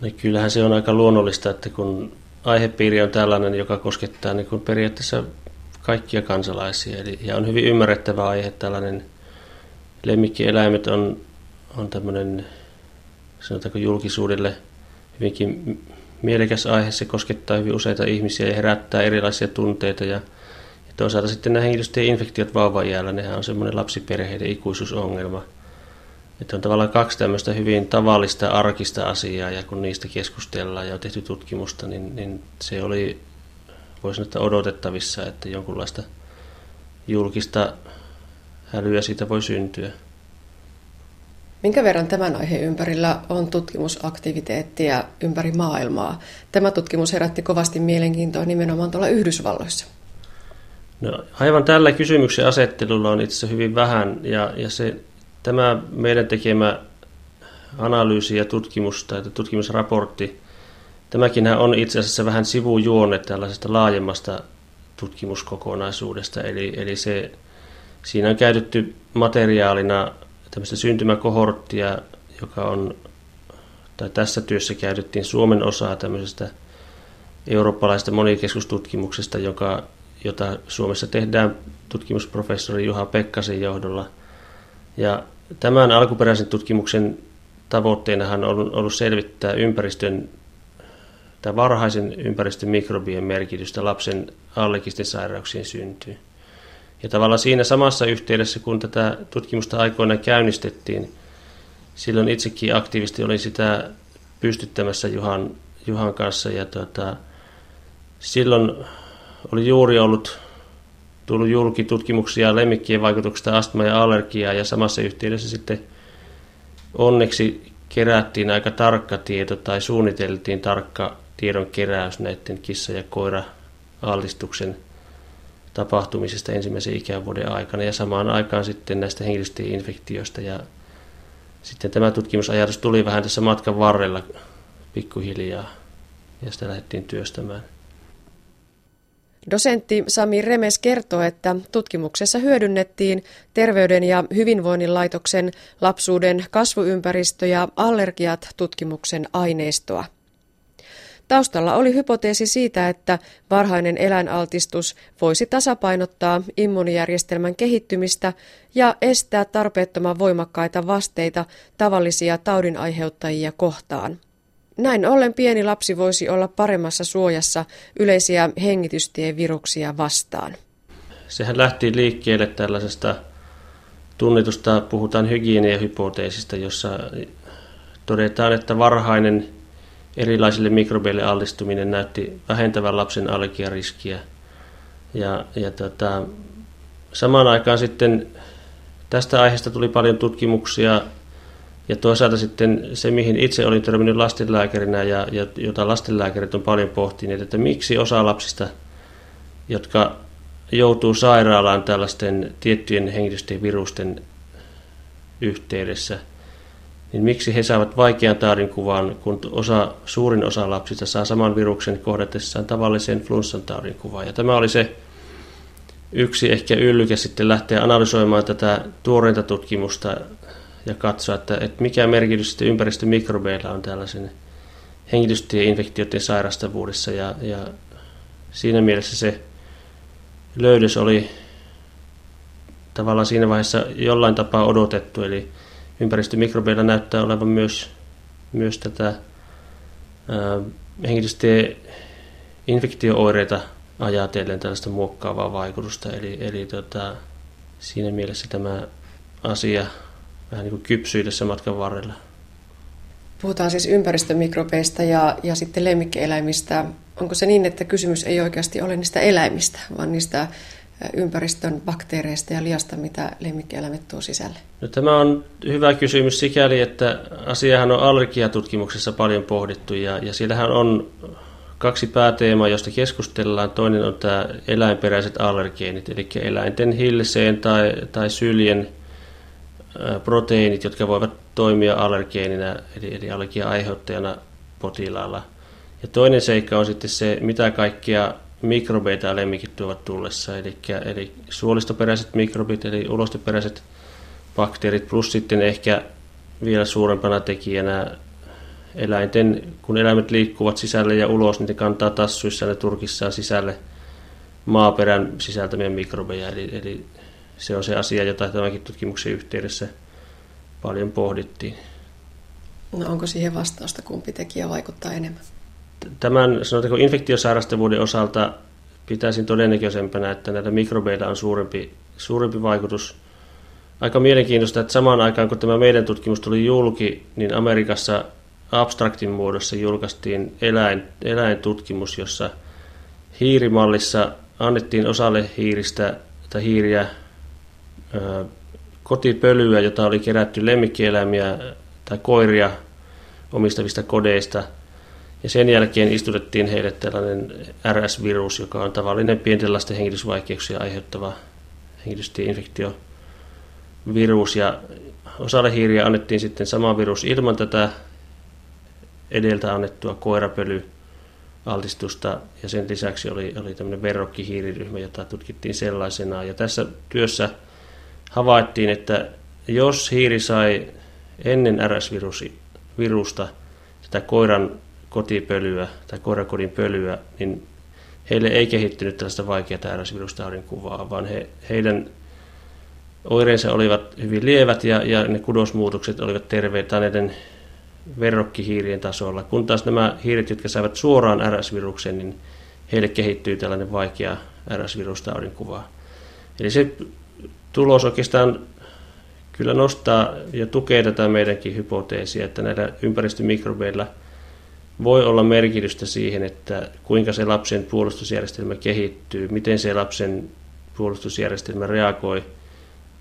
No kyllähän se on aika luonnollista, että kun aihepiiri on tällainen, joka koskettaa niin kuin periaatteessa kaikkia kansalaisia. Eli, ja on hyvin ymmärrettävä aihe, tällainen lemmikkieläimet on, on tämmöinen, sanotaanko julkisuudelle hyvinkin mielekäs aihe. Se koskettaa hyvin useita ihmisiä ja herättää erilaisia tunteita. Ja, ja toisaalta sitten nämä henkilöstien infektiot vauvan jäällä, nehän on semmoinen lapsiperheiden ikuisuusongelma. Että on tavallaan kaksi tämmöistä hyvin tavallista arkista asiaa, ja kun niistä keskustellaan ja on tehty tutkimusta, niin, niin se oli, voisi sanoa, odotettavissa, että jonkunlaista julkista hälyä siitä voi syntyä. Minkä verran tämän aiheen ympärillä on tutkimusaktiviteettia ympäri maailmaa? Tämä tutkimus herätti kovasti mielenkiintoa nimenomaan tuolla Yhdysvalloissa. No, aivan tällä kysymyksen asettelulla on itse hyvin vähän, ja, ja se, tämä meidän tekemä analyysi ja tutkimus tai tutkimusraportti, tämäkin on itse asiassa vähän sivujuonne tällaisesta laajemmasta tutkimuskokonaisuudesta, eli, eli se, siinä on käytetty materiaalina tämmöistä syntymäkohorttia, joka on, tai tässä työssä käytettiin Suomen osaa tämmöisestä eurooppalaisesta monikeskustutkimuksesta, joka, jota Suomessa tehdään tutkimusprofessori Juha Pekkasen johdolla. Ja tämän alkuperäisen tutkimuksen tavoitteenahan on ollut selvittää ympäristön tai varhaisen ympäristön mikrobien merkitystä lapsen allergisten sairauksien syntyyn. Ja tavallaan siinä samassa yhteydessä, kun tätä tutkimusta aikoinaan käynnistettiin, silloin itsekin aktiivisesti oli sitä pystyttämässä Juhan, Juhan kanssa. Ja tuota, silloin oli juuri ollut tullut julki tutkimuksia lemmikkien vaikutuksesta astma ja allergiaa ja samassa yhteydessä sitten onneksi kerättiin aika tarkka tieto tai suunniteltiin tarkka tiedon keräys näiden kissa- ja koira-altistuksen tapahtumisesta ensimmäisen ikävuoden aikana ja samaan aikaan sitten näistä henkilöstöinfektioista ja sitten tämä tutkimusajatus tuli vähän tässä matkan varrella pikkuhiljaa ja sitä lähdettiin työstämään. Dosentti Sami Remes kertoo, että tutkimuksessa hyödynnettiin Terveyden ja hyvinvoinnin laitoksen lapsuuden kasvuympäristö ja allergiat tutkimuksen aineistoa. Taustalla oli hypoteesi siitä, että varhainen eläinaltistus voisi tasapainottaa immuunijärjestelmän kehittymistä ja estää tarpeettoman voimakkaita vasteita tavallisia taudinaiheuttajia kohtaan. Näin ollen pieni lapsi voisi olla paremmassa suojassa yleisiä hengitystieviruksia vastaan. Sehän lähti liikkeelle tällaisesta tunnetusta, puhutaan hygieniahypoteesista, jossa todetaan, että varhainen erilaisille mikrobeille altistuminen näytti vähentävän lapsen allergiariskiä. Ja, ja tota, samaan aikaan sitten tästä aiheesta tuli paljon tutkimuksia ja toisaalta sitten se, mihin itse olin törmännyt lastenlääkärinä ja, ja jota lastenlääkärit on paljon pohtineet, että miksi osa lapsista, jotka joutuu sairaalaan tällaisten tiettyjen hengitysten virusten yhteydessä – niin miksi he saavat vaikean taudinkuvan, kun osa, suurin osa lapsista saa saman viruksen kohdatessaan tavalliseen flunssan taudinkuvaan. Ja tämä oli se yksi ehkä yllyke sitten lähteä analysoimaan tätä tuoreinta tutkimusta ja katsoa, että, että mikä merkitys ympäristömikrobeilla on tällaisen hengitystieinfektioiden sairastavuudessa. Ja, ja siinä mielessä se löydös oli tavallaan siinä vaiheessa jollain tapaa odotettu, eli ympäristömikrobeilla näyttää olevan myös, myös tätä henkilöstöjen infektiooireita ajatellen tällaista muokkaavaa vaikutusta. Eli, eli tota, siinä mielessä tämä asia vähän niin kuin matkan varrella. Puhutaan siis ympäristömikrobeista ja, ja sitten lemmikkieläimistä. Onko se niin, että kysymys ei oikeasti ole niistä eläimistä, vaan niistä ympäristön bakteereista ja liasta, mitä lemmikkieläimet tuo sisälle? No, tämä on hyvä kysymys sikäli, että asiahan on allergiatutkimuksessa paljon pohdittu ja, ja siellähän on kaksi pääteemaa, joista keskustellaan. Toinen on tämä eläinperäiset allergeenit, eli eläinten hilseen tai, tai syljen proteiinit, jotka voivat toimia allergeenina, eli, eli allergia-aiheuttajana potilaalla. Ja toinen seikka on sitten se, mitä kaikkia mikrobeita ja lemmikit tuovat tullessa, eli, eli suolistoperäiset mikrobit, eli ulosteperäiset bakteerit, plus sitten ehkä vielä suurempana tekijänä eläinten, kun eläimet liikkuvat sisälle ja ulos, niin ne kantaa tassuissa ne turkissaan sisälle maaperän sisältämiä mikrobeja. Eli, eli se on se asia, jota tämänkin tutkimuksen yhteydessä paljon pohdittiin. No onko siihen vastausta, kumpi tekijä vaikuttaa enemmän? Tämän sanotaanko infektiosairastavuuden osalta pitäisin todennäköisempänä, että näitä mikrobeilla on suurempi, suurempi vaikutus. Aika mielenkiintoista, että samaan aikaan kun tämä meidän tutkimus tuli julki, niin Amerikassa abstraktin muodossa julkaistiin eläin, eläintutkimus, jossa hiirimallissa annettiin osalle hiiristä tai hiiriä kotipölyä, jota oli kerätty lemmikkieläimiä tai koiria omistavista kodeista. Ja sen jälkeen istutettiin heille tällainen RS-virus, joka on tavallinen pienten lasten hengitysvaikeuksia aiheuttava hengitystieinfektiovirus. Ja osalle hiiriä annettiin sitten sama virus ilman tätä edeltä annettua koirapölyaltistusta ja sen lisäksi oli, oli tämmöinen verrokkihiiriryhmä, jota tutkittiin sellaisenaan. Ja tässä työssä havaittiin, että jos hiiri sai ennen RS-virusta sitä koiran kotipölyä tai koirakodin pölyä, niin heille ei kehittynyt tällaista vaikeaa RS-virustaudin kuvaa, vaan he, heidän oireensa olivat hyvin lievät ja, ja ne kudosmuutokset olivat terveitä näiden verrokkihiirien tasolla, kun taas nämä hiiret, jotka saivat suoraan RS-viruksen, niin heille kehittyy tällainen vaikea RS-virustaudin kuva. Eli se tulos oikeastaan kyllä nostaa ja tukee tätä meidänkin hypoteesia, että näillä ympäristömikrobeilla voi olla merkitystä siihen, että kuinka se lapsen puolustusjärjestelmä kehittyy, miten se lapsen puolustusjärjestelmä reagoi,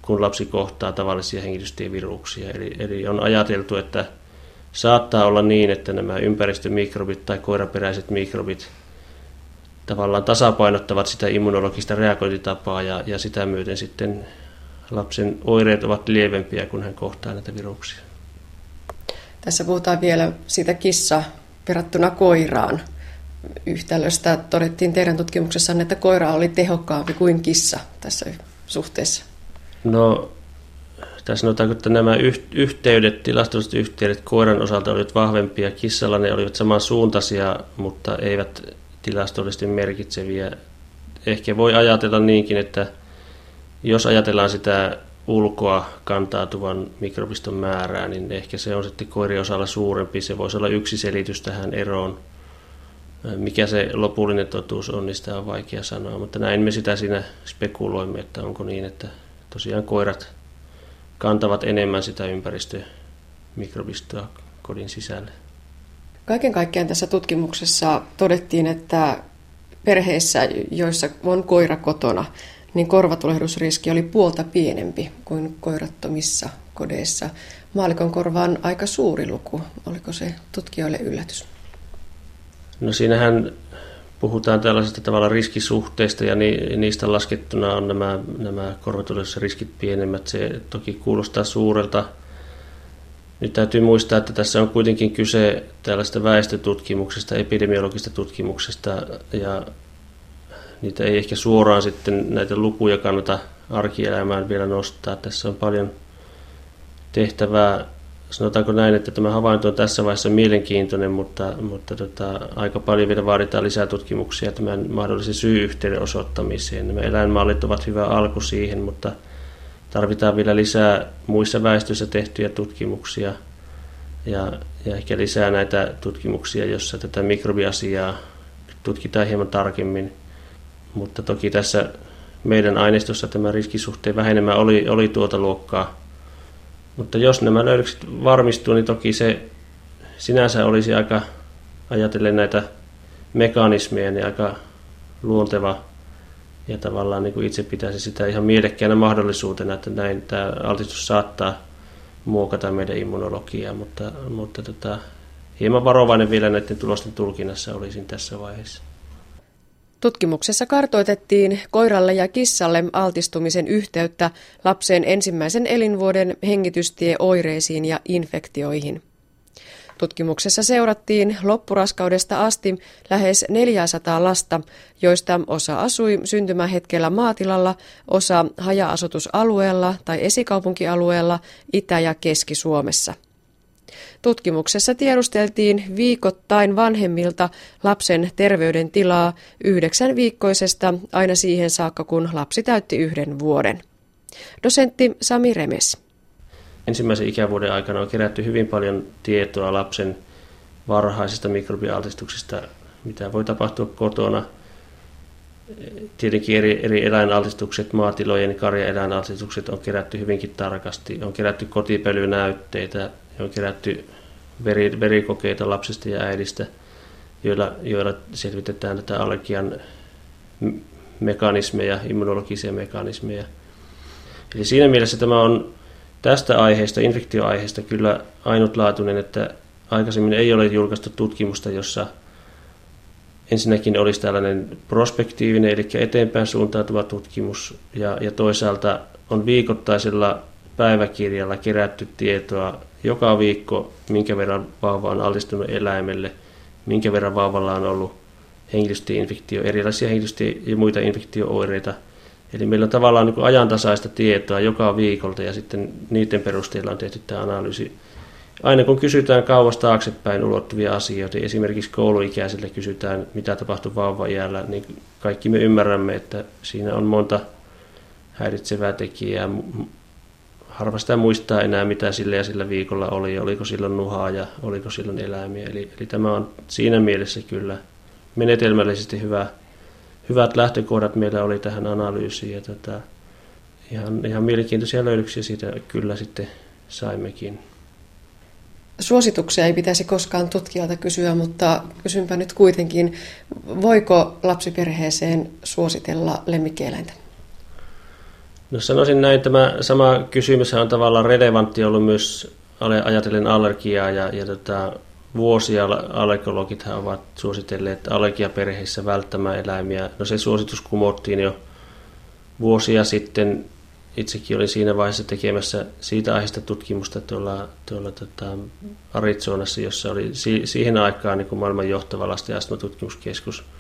kun lapsi kohtaa tavallisia hengitystieviruksia. Eli, eli on ajateltu, että saattaa olla niin, että nämä ympäristömikrobit tai koiraperäiset mikrobit tavallaan tasapainottavat sitä immunologista reagointitapaa ja, ja sitä myöten sitten lapsen oireet ovat lievempiä, kun hän kohtaa näitä viruksia. Tässä puhutaan vielä siitä kissa verrattuna koiraan yhtälöstä. Todettiin teidän tutkimuksessanne, että koira oli tehokkaampi kuin kissa tässä suhteessa. No tässä sanotaanko, että nämä yhteydet, tilastolliset yhteydet koiran osalta olivat vahvempia. Kissalla ne olivat samansuuntaisia, mutta eivät tilastollisesti merkitseviä. Ehkä voi ajatella niinkin, että jos ajatellaan sitä ulkoa kantautuvan mikrobiston määrää, niin ehkä se on sitten koirien osalla suurempi. Se voisi olla yksi selitys tähän eroon. Mikä se lopullinen totuus on, niin sitä on vaikea sanoa, mutta näin me sitä siinä spekuloimme, että onko niin, että tosiaan koirat kantavat enemmän sitä ympäristömikrobistoa kodin sisälle. Kaiken kaikkiaan tässä tutkimuksessa todettiin, että perheissä, joissa on koira kotona, niin korvatulehdusriski oli puolta pienempi kuin koirattomissa kodeissa. Maalikon korva on aika suuri luku. Oliko se tutkijoille yllätys? No siinähän puhutaan tällaisesta tavalla riskisuhteista ja niistä laskettuna on nämä, nämä korvatulehdusriskit pienemmät. Se toki kuulostaa suurelta. Nyt täytyy muistaa, että tässä on kuitenkin kyse tällaista väestötutkimuksesta, epidemiologisesta tutkimuksesta ja niitä ei ehkä suoraan sitten näitä lukuja kannata arkielämään vielä nostaa. Tässä on paljon tehtävää. Sanotaanko näin, että tämä havainto on tässä vaiheessa mielenkiintoinen, mutta, mutta tota, aika paljon vielä vaaditaan lisää tutkimuksia tämän mahdollisen syy-yhteyden osoittamiseen. Nämä eläinmallit ovat hyvä alku siihen, mutta tarvitaan vielä lisää muissa väestöissä tehtyjä tutkimuksia ja, ja ehkä lisää näitä tutkimuksia, jossa tätä mikrobiasiaa tutkitaan hieman tarkemmin – mutta toki tässä meidän aineistossa tämä riskisuhteen vähenemä oli, oli tuota luokkaa. Mutta jos nämä löydökset varmistuu, niin toki se sinänsä olisi aika, ajatellen näitä mekanismeja, niin aika luonteva ja tavallaan niin kuin itse pitäisi sitä ihan mielekkäänä mahdollisuutena, että näin tämä altistus saattaa muokata meidän immunologiaa, mutta, mutta tota, hieman varovainen vielä näiden tulosten tulkinnassa olisin tässä vaiheessa. Tutkimuksessa kartoitettiin koiralle ja kissalle altistumisen yhteyttä lapsen ensimmäisen elinvuoden hengitystieoireisiin ja infektioihin. Tutkimuksessa seurattiin loppuraskaudesta asti lähes 400 lasta, joista osa asui syntymähetkellä maatilalla, osa haja-asutusalueella tai esikaupunkialueella Itä- ja Keski-Suomessa. Tutkimuksessa tiedusteltiin viikoittain vanhemmilta lapsen terveydentilaa yhdeksän viikkoisesta aina siihen saakka, kun lapsi täytti yhden vuoden. Dosentti Sami Remes. Ensimmäisen ikävuoden aikana on kerätty hyvin paljon tietoa lapsen varhaisista mikrobialtistuksista, mitä voi tapahtua kotona. Tietenkin eri, eri eläinaltistukset, maatilojen karjaeläinaltistukset on kerätty hyvinkin tarkasti. On kerätty kotipölynäytteitä, on kerätty veri, verikokeita lapsesta ja äidistä, joilla, joilla selvitetään tätä allergian mekanismeja, immunologisia mekanismeja. Eli siinä mielessä tämä on tästä aiheesta, infektioaiheesta kyllä ainutlaatuinen, että aikaisemmin ei ole julkaistu tutkimusta, jossa ensinnäkin olisi tällainen prospektiivinen, eli eteenpäin suuntautuva tutkimus, ja, ja toisaalta on viikoittaisella päiväkirjalla kerätty tietoa joka viikko, minkä verran vauva on altistunut eläimelle, minkä verran vauvalla on ollut henkilöstöinfektio, erilaisia henkilöstö- ja muita infektiooireita. Eli meillä on tavallaan niin ajantasaista tietoa joka viikolta ja sitten niiden perusteella on tehty tämä analyysi. Aina kun kysytään kauas taaksepäin ulottuvia asioita, esimerkiksi kouluikäisille kysytään, mitä tapahtuu vauva-iällä, niin kaikki me ymmärrämme, että siinä on monta häiritsevää tekijää, harva sitä muistaa enää, mitä sillä ja sillä viikolla oli, oliko silloin nuhaa ja oliko silloin eläimiä. Eli, eli tämä on siinä mielessä kyllä menetelmällisesti hyvä, hyvät lähtökohdat meillä oli tähän analyysiin ja tätä, ihan, ihan mielenkiintoisia löydöksiä siitä kyllä sitten saimmekin. Suosituksia ei pitäisi koskaan tutkijalta kysyä, mutta kysynpä nyt kuitenkin, voiko lapsiperheeseen suositella lemmikkieläintä? No sanoisin näin, tämä sama kysymys on tavallaan relevantti ollut myös ajatellen allergiaa ja, ja tota, vuosia allergologit ovat suositelleet allergiaperheissä välttämään eläimiä. No se suositus kumottiin jo vuosia sitten. Itsekin olin siinä vaiheessa tekemässä siitä aiheesta tutkimusta tuolla, tuolla tota Arizonassa, jossa oli si- siihen aikaan niin kuin maailman johtava lasten astmatutkimuskeskus –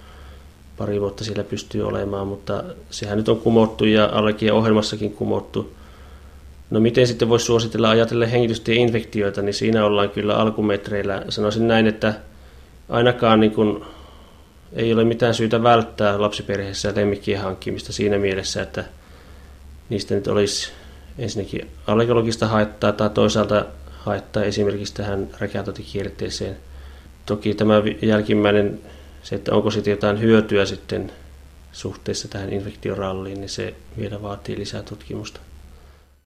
pari vuotta siellä pystyy olemaan, mutta sehän nyt on kumottu ja allergia-ohjelmassakin kumottu. No miten sitten voisi suositella ajatella infektioita, niin siinä ollaan kyllä alkumetreillä. Sanoisin näin, että ainakaan niin kuin ei ole mitään syytä välttää lapsiperheessä lemmikkien hankkimista siinä mielessä, että niistä nyt olisi ensinnäkin allergologista haittaa tai toisaalta haittaa esimerkiksi tähän räkätautikierteeseen. Toki tämä jälkimmäinen se, että onko sitten jotain hyötyä sitten suhteessa tähän infektioralliin, niin se vielä vaatii lisää tutkimusta.